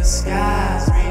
the skies.